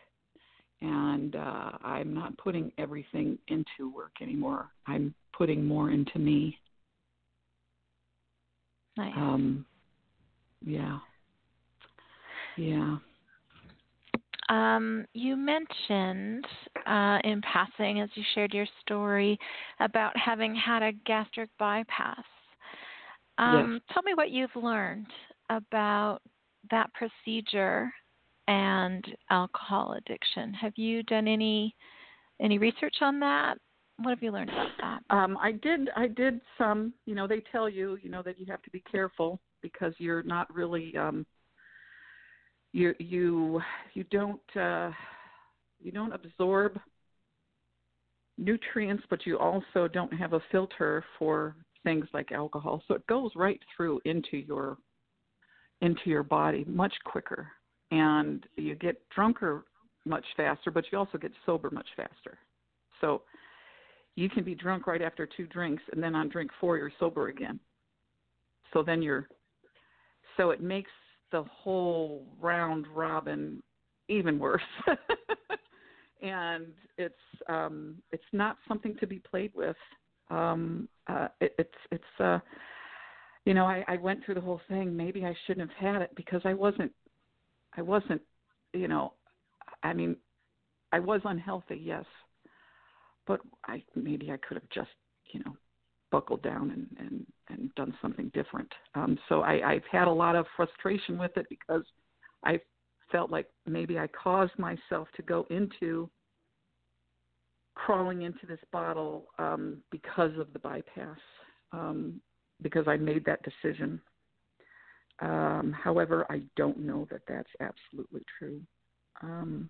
And uh, I'm not putting everything into work anymore. I'm putting more into me. Nice. Um, yeah. Yeah. Um, you mentioned uh, in passing, as you shared your story, about having had a gastric bypass. Um, Tell me what you've learned about that procedure and alcohol addiction. Have you done any any research on that? What have you learned about that? Um, I did. I did some. You know, they tell you, you know, that you have to be careful because you're not really. Um, you you you don't uh, you don't absorb nutrients, but you also don't have a filter for things like alcohol. So it goes right through into your into your body much quicker, and you get drunker much faster, but you also get sober much faster. So you can be drunk right after two drinks and then on drink four you're sober again so then you're so it makes the whole round robin even worse <laughs> and it's um it's not something to be played with um uh it, it's it's uh you know i i went through the whole thing maybe i shouldn't have had it because i wasn't i wasn't you know i mean i was unhealthy yes but I maybe I could have just you know buckled down and and and done something different. Um, so I, I've had a lot of frustration with it because I felt like maybe I caused myself to go into crawling into this bottle um, because of the bypass um, because I made that decision. Um, however, I don't know that that's absolutely true. Um,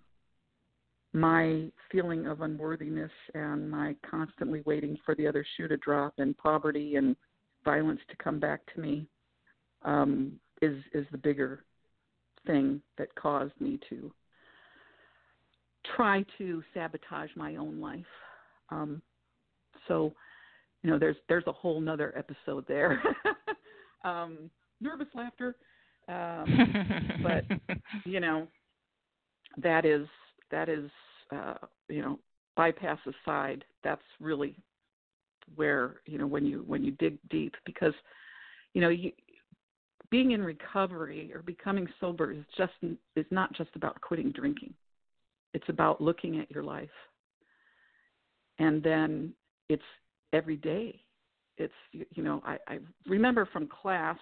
my feeling of unworthiness and my constantly waiting for the other shoe to drop and poverty and violence to come back to me um, is is the bigger thing that caused me to try to sabotage my own life. Um, so, you know, there's there's a whole nother episode there. <laughs> um, nervous laughter, um, but <laughs> you know, that is that is uh, you know bypass aside that's really where you know when you when you dig deep because you know you being in recovery or becoming sober is just is not just about quitting drinking it's about looking at your life and then it's every day it's you know i i remember from class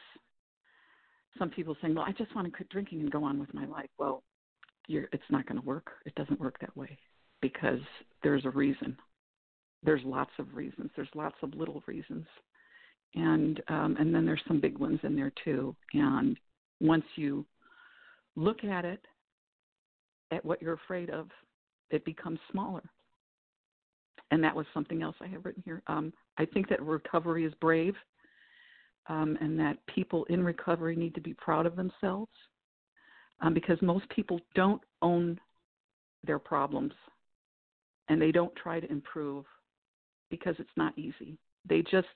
some people saying, "Well, I just want to quit drinking and go on with my life." Well, you're, it's not going to work. It doesn't work that way because there's a reason. There's lots of reasons. There's lots of little reasons, and um, and then there's some big ones in there too. And once you look at it, at what you're afraid of, it becomes smaller. And that was something else I have written here. Um, I think that recovery is brave, um, and that people in recovery need to be proud of themselves um, because most people don't own their problems and they don't try to improve because it's not easy. They just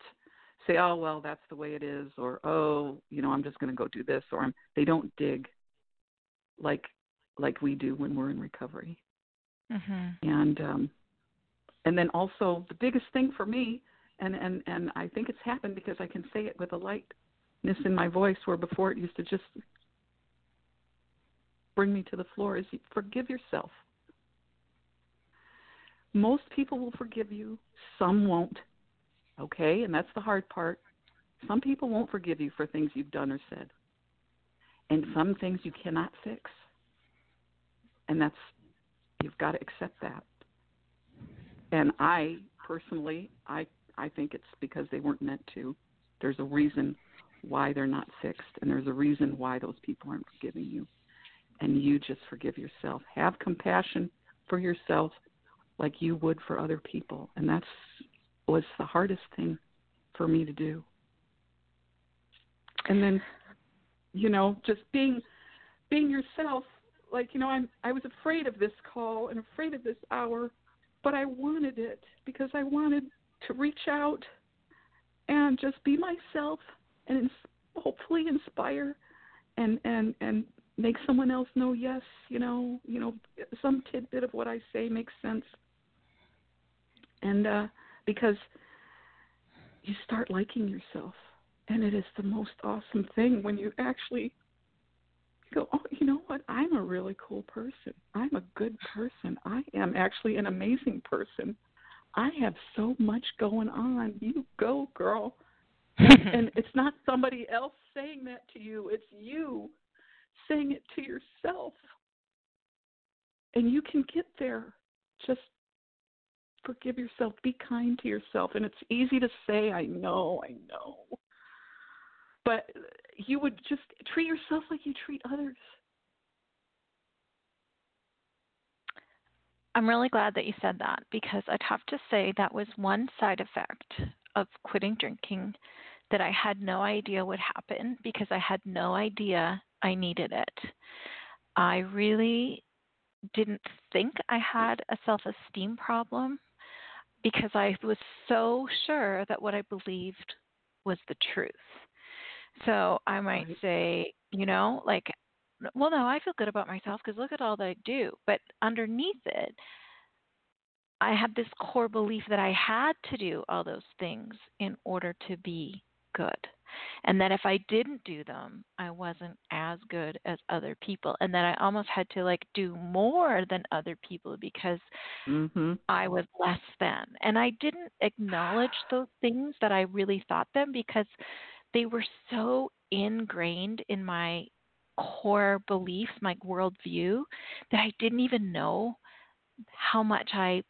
say, "Oh well, that's the way it is," or "Oh, you know, I'm just going to go do this," or I'm, they don't dig like like we do when we're in recovery. Mm-hmm. And um, and then also the biggest thing for me, and and and I think it's happened because I can say it with a lightness in my voice, where before it used to just bring me to the floor, is forgive yourself. Most people will forgive you, some won't. Okay, and that's the hard part. Some people won't forgive you for things you've done or said. And some things you cannot fix. And that's you've got to accept that. And I personally, I I think it's because they weren't meant to. There's a reason why they're not fixed, and there's a reason why those people aren't forgiving you. And you just forgive yourself. Have compassion for yourself like you would for other people. And that's was the hardest thing for me to do. And then, you know, just being being yourself. Like you know, I'm I was afraid of this call and afraid of this hour, but I wanted it because I wanted to reach out and just be myself and ins- hopefully inspire and and and make someone else know yes you know you know some tidbit of what i say makes sense. And uh because you start liking yourself and it is the most awesome thing when you actually go oh you know what? I'm a really cool person. I'm a good person. I am actually an amazing person. I have so much going on. You go girl. <laughs> And it's not somebody else saying that to you. It's you saying it to yourself. And you can get there. Just forgive yourself. Be kind to yourself. And it's easy to say i know i know. But you would just treat yourself like you treat others I'm really glad that you said that because I'd have to say that was one side effect of quitting drinking that I had no idea would happen because I had no idea I needed it. I really didn't think I had a self esteem problem because I was so sure that what I believed was the truth. So I might Right. say, you know, like, well, no, I feel good about myself because look at all that I do. But underneath it, I had this core belief that I had to do all those things in order to be good. And that if I didn't do them, I wasn't as good as other people. And that I almost had to like do more than other people because mhm I was less than. And I didn't acknowledge those things that I really thought them because they were so ingrained in my core beliefs, my worldview, that I didn't even know how much I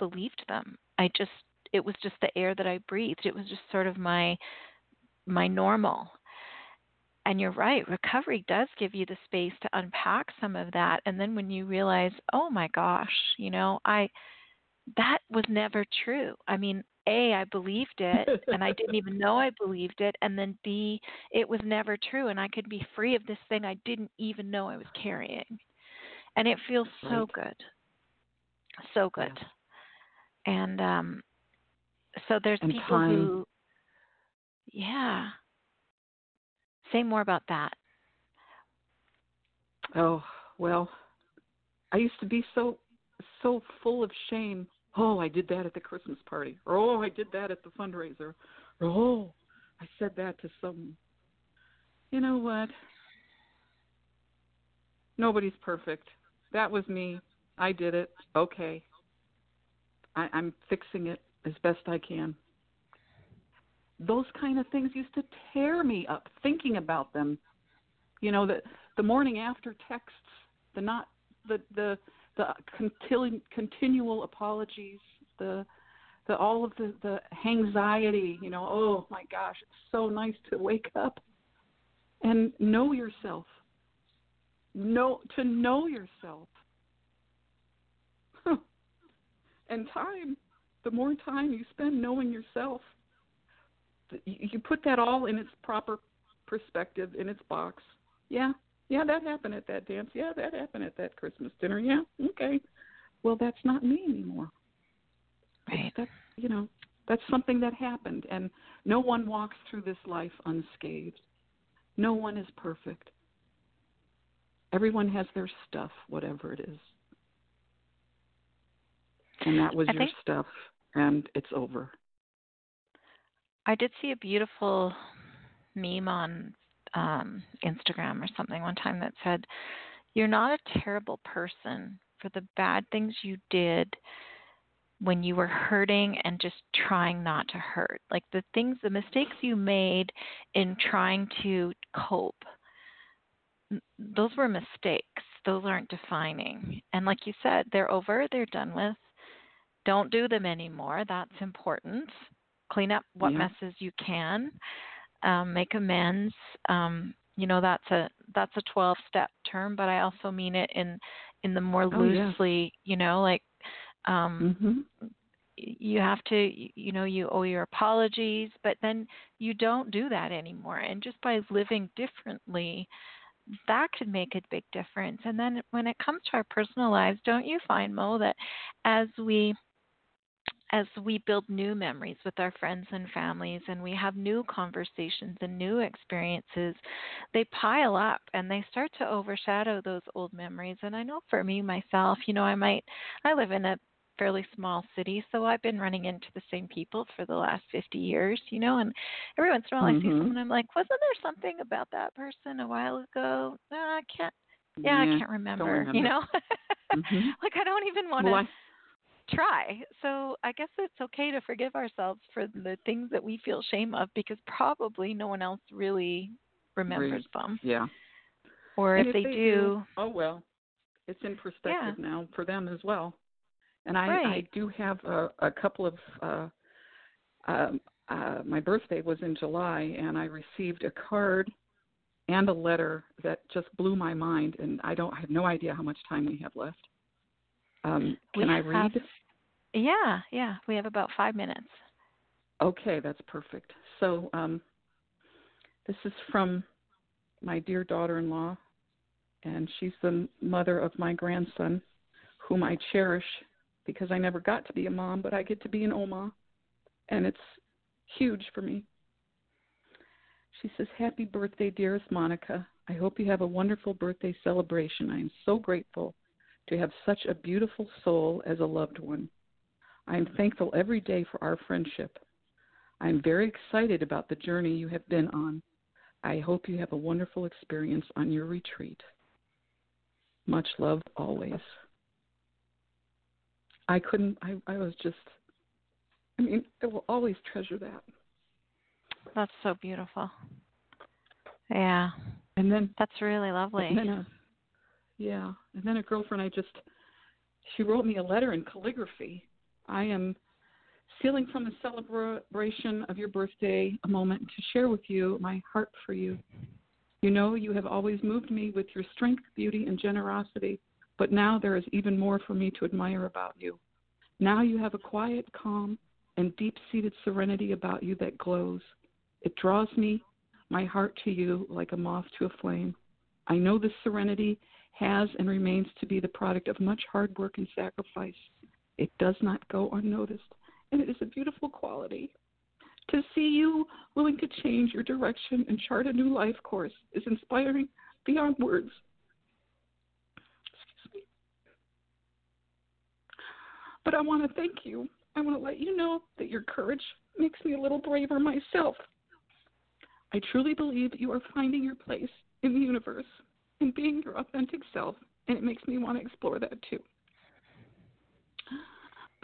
believed them. I just it was just the air that I breathed. It was just sort of my my normal. And you're right, recovery does give you the space to unpack some of that and then when you realize, "Oh my gosh, you know, I that was never true." I mean, A, I believed it <laughs> and I didn't even know I believed it and then B, it was never true and I could be free of this thing I didn't even know I was carrying. And it feels so Right. good. So good. Yes. And um so there's And people time. who yeah. Say more about that. Oh, well, I used to be so so full of shame. Oh, I did that at the Christmas party. Or oh, I did that at the fundraiser. Or oh, I said that to some You know what? Nobody's perfect. That was me. I did it. Okay. I, I'm fixing it as best I can. Those kind of things used to tear me up thinking about them You know, the the morning after texts, the not the the the continu- continual apologies, the the all of the the anxiety. You know, oh my gosh, it's so nice to wake up and know yourself. Know to know yourself. and time, the more time you spend knowing yourself, you put that all in its proper perspective in its box. Yeah, yeah, that happened at that dance. Yeah, that happened at that Christmas dinner. Yeah, okay. Well, that's not me anymore. Right. That's you know, that's something that happened, and no one walks through this life unscathed. No one is perfect. Everyone has their stuff, whatever it is. And that was I your think, stuff, and it's over. I did see a beautiful meme on um, Instagram or something one time that said, You're not a terrible person for the bad things you did when you were hurting and just trying not to hurt. Like the things, the mistakes you made in trying to cope, those were mistakes. Those aren't defining. And like you said, they're over, they're done with. Don't do them anymore. That's important. Clean up what Yeah. messes you can. Um, make amends. Um, you know that's a that's a 12 step term, but I also mean it in in the more Oh, yeah. loosely. You know, like um, Mhm. you have to you know you owe your apologies but then you don't do that anymore and just by living differently that could make a big difference and then when it comes to our personal lives don't you find mo that as we as we build new memories with our friends and families and we have new conversations and new experiences, they pile up and they start to overshadow those old memories. And I know for me, myself, you know, I might, I live in a fairly small city, so I've been running into the same people for the last 50 years, you know, and every once in a while I see Mhm. someone, I'm like, wasn't there something about that person a while ago? No, I can't, yeah, I can't remember, remember. you know? <laughs> Mhm. like I don't even want to Well, try. So I guess it's okay to forgive ourselves for the things that we feel shame of because probably no one else really remembers them. yeah. Or And if, they, do, do, oh well, it's in perspective now for them as well. And I, I do have a, a couple of. Uh, um, uh, my birthday was in July, and I received a card and a letter that just blew my mind. And I don't, I have no idea how much time we have left. Um, We can I have- read? Yeah, yeah, we have about five minutes. Okay, that's perfect. So um, this is from my dear daughter-in-law, and she's the mother of my grandson, whom I cherish because I never got to be a mom, but I get to be an Oma, and it's huge for me. She says, "Happy birthday, dearest Monica. I hope you have a wonderful birthday celebration. I am so grateful to have such a beautiful soul as a loved one. I am thankful every day for our friendship. I am very excited about the journey you have been on. I hope you have a wonderful experience on your retreat. Much love always. I couldn't, I, I was just, I mean, I will always treasure that. That's so beautiful. Yeah, And then, that's really lovely. and a, yeah, and then a girlfriend I just, she wrote me a letter in calligraphy. I am stealing from the celebration of your birthday a moment to share with you my heart for you. You know, you have always moved me with your strength, beauty, and generosity, but now there is even more for me to admire about you. Now you have a quiet, calm, and deep seated serenity about you that glows. It draws me, my heart to you, like a moth to a flame. I know this serenity has and remains to be the product of much hard work and sacrifice. It does not go unnoticed, and it is a beautiful quality. To see you willing to change your direction and chart a new life course is inspiring beyond words. Excuse me. But I want to thank you. I want to let you know that your courage makes me a little braver myself. I truly believe you are finding your place in the universe and being your authentic self, and it makes me want to explore that too.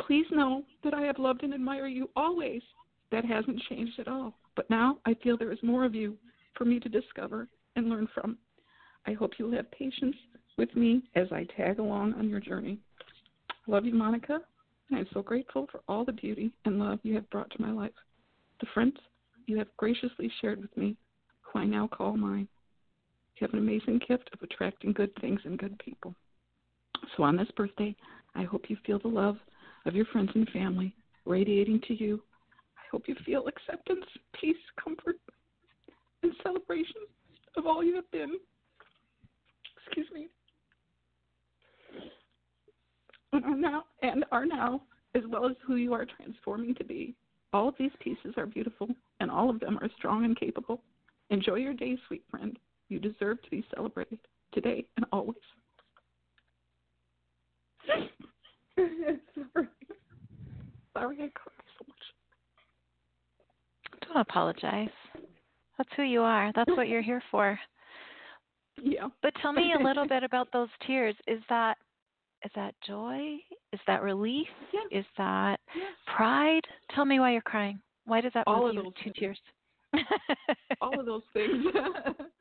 Please know that I have loved and admired you always. That hasn't changed at all. But now I feel there is more of you for me to discover and learn from. I hope you'll have patience with me as I tag along on your journey. I love you, Monica. and I am so grateful for all the beauty and love you have brought to my life. The friends you have graciously shared with me, who I now call mine. You have an amazing gift of attracting good things and good people. So on this birthday, I hope you feel the love of your friends and family radiating to you. I hope you feel acceptance, peace, comfort, and celebration of all you have been. Excuse me. And are now and are now, as well as who you are transforming to be. All of these pieces are beautiful, and all of them are strong and capable. Enjoy your day, sweet friend. You deserve to be celebrated today and always. <laughs> <laughs> Sorry. Sorry I cried so much. Don't apologize. That's who you are. That's what you're here for. Yeah. But tell me a little <laughs> bit about those tears. Is that is that joy? Is that relief? Yes. Is that Yes. pride? Tell me why you're crying. Why does that All of you those to things. tears? All of those things.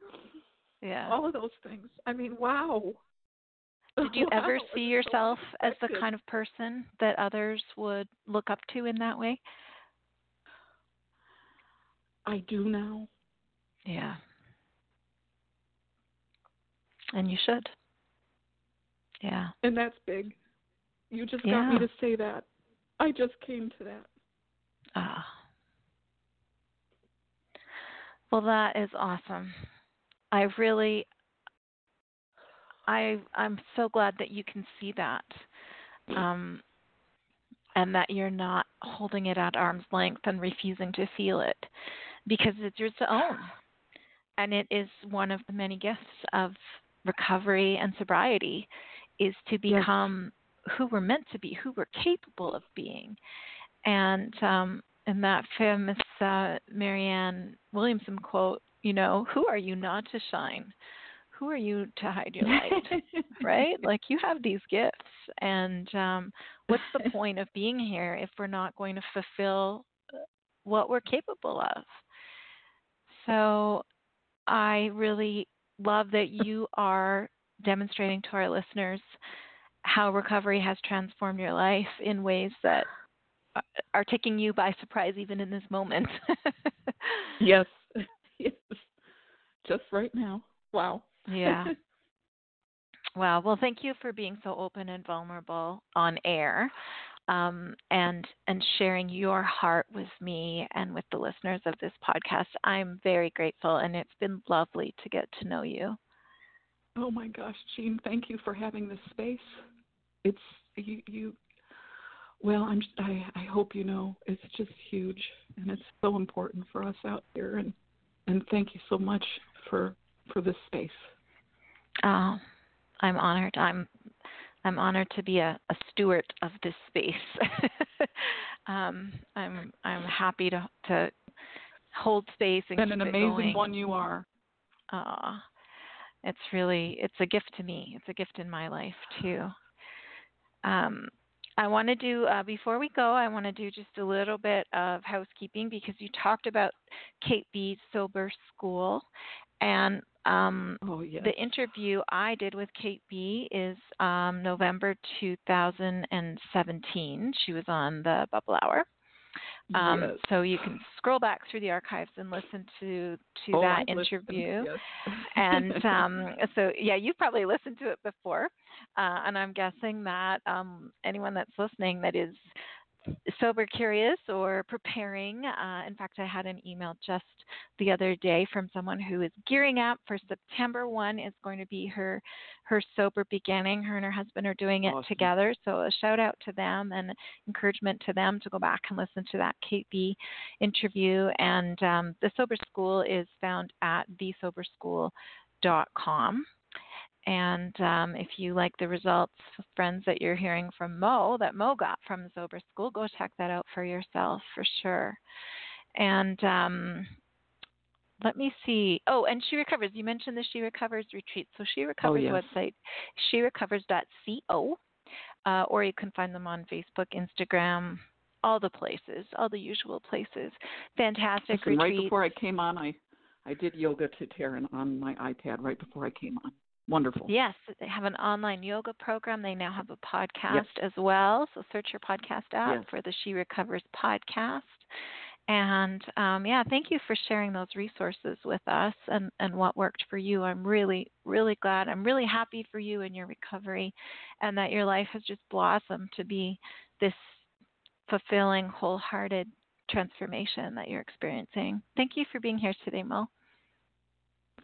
<laughs> yeah. All of those things. I mean, wow. Did you <laughs> ever see so yourself as the kind of person that others would look up to in that way? I do now. Yeah. And you should. Yeah. And that's big. You just got me to say that. I just came to that. Ah. Well, that is awesome. I really I I'm so glad that you can see that. Um and that you're not holding it at arm's length and refusing to feel it because it's your own. And it is one of the many gifts of recovery and sobriety is to Yes. become who we're meant to be, who we're capable of being. And um in that famous uh, Marianne Williamson quote, you know, who are you not to shine? Who are you to hide your light? <laughs> right? Like you have these gifts, and um, what's the <laughs> point of being here if we're not going to fulfill uh, what we're capable of? So, I really love that you are demonstrating to our listeners how recovery has transformed your life in ways that are taking you by surprise even in this moment. yes. <laughs> Yes. Just right now. Wow. Yeah. <laughs> Wow. Well, thank you for being so open and vulnerable on air, um, and and sharing your heart with me and with the listeners of this podcast. I'm very grateful, and it's been lovely to get to know you. Oh my gosh, Jean, thank you for having this space. It's you you well, I'm I I hope you know it's just huge and it's so important for us out here and and thank you so much for for this space. Oh, I'm honored. I'm I'm honored to be a, a steward of this space. <laughs> um, I'm I'm happy to to hold space and, And an amazing going. one you are. Aw, it's really it's a gift to me. It's a gift in my life too. Um, I want to do uh, before we go. I want to do just a little bit of housekeeping because you talked about Kate Bee's sober school, and um, Oh yes. the interview I did with Kate Bee is um, November 2017. She was on the Bubble Hour. Um, yes. So you can scroll back through the archives and listen to to Oh, that I listened, interview. yes. and um, <laughs> so, yeah, you've probably listened to it before. Uh, and I'm guessing that um, anyone that's listening that is sober curious or preparing, uh, in fact, I had an email just the other day from someone who is gearing up for September 1 is going to be her her sober beginning. Her and her husband are doing it Awesome. together. So a shout out to them and encouragement to them to go back and listen to that Kate Bee interview. And um, the Sober School is found at thesoberschool.com. And um, if you like the results, friends, that you're hearing from Mo, that Mo got from the Sober School, go check that out for yourself for sure. And um, let me see. Oh, and She Recovers. You mentioned the She Recovers retreat. So She Recovers yes. website, sherecovers.co, uh, or you can find them on Facebook, Instagram, all the places, all the usual places. Fantastic Listen, right before I came on, I I did yoga to Taryn on my iPad right before I came on. Wonderful. Yes, they have an online yoga program. They now have a podcast yes. as well. So search your podcast app yes. for the She Recovers podcast. And um, yeah, thank you for sharing those resources with us and, and what worked for you. I'm really, really glad. I'm really happy for you in your recovery and that your life has just blossomed to be this fulfilling, wholehearted transformation that you're experiencing. Thank you for being here today, Mo.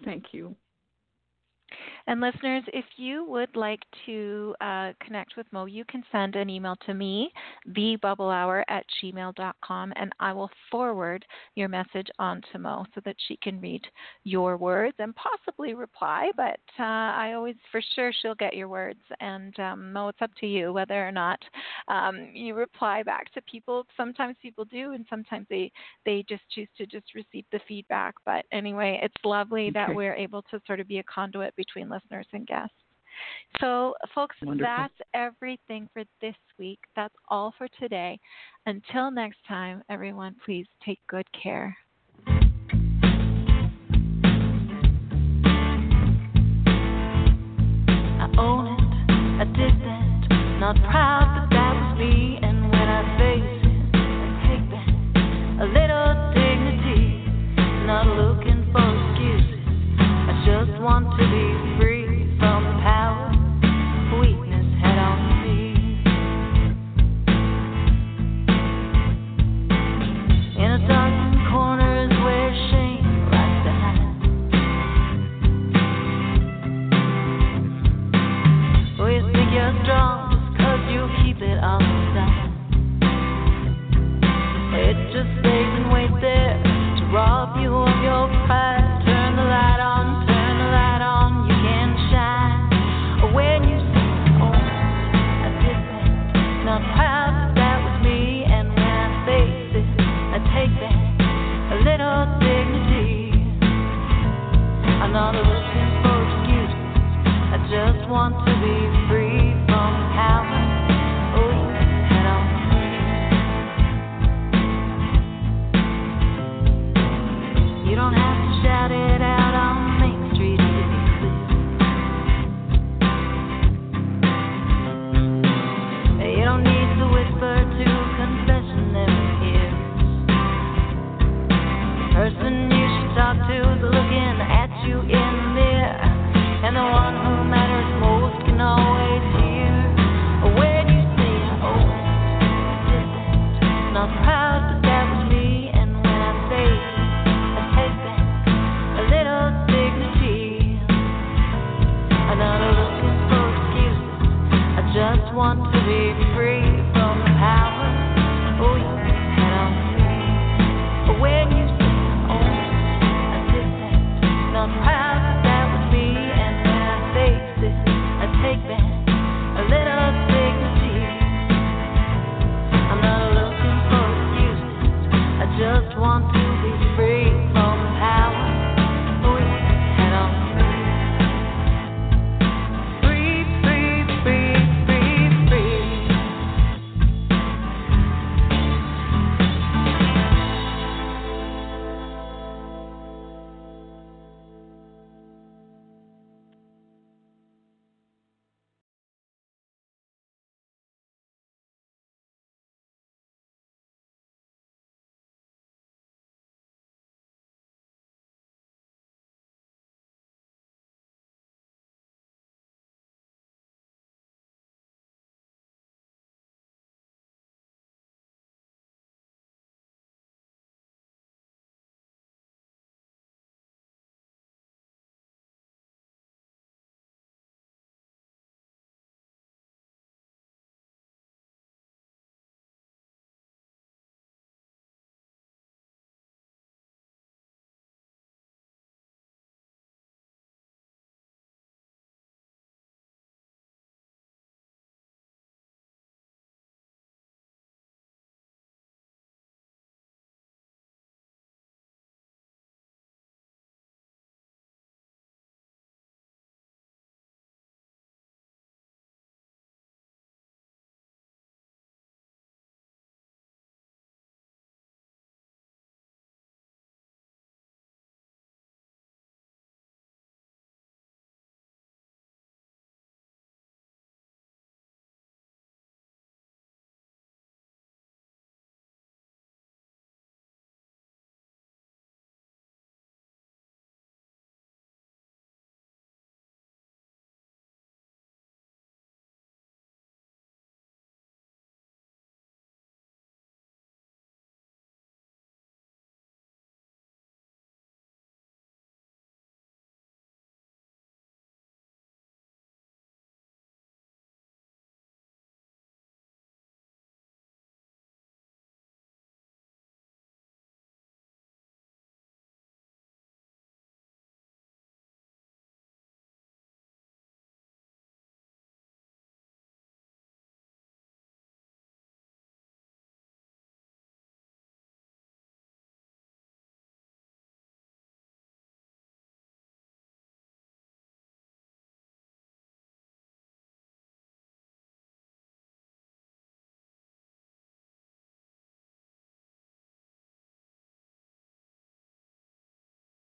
Thank you. And listeners, if you would like to uh, connect with Mo, you can send an email to me, thebubblehour at gmail.com, and I will forward your message on to Mo so that she can read your words and possibly reply. But uh, I always, for sure, she'll get your words. And um, Mo, it's up to you whether or not um, you reply back to people. Sometimes people do, and sometimes they, they just choose to just receive the feedback. But anyway, it's lovely okay. that we're able to sort of be a conduit between listeners and guests. So, folks, Wonderful. that's everything for this week. That's all for today. Until next time, everyone, please take good care. I own it, I did that. Not proud, but that was me.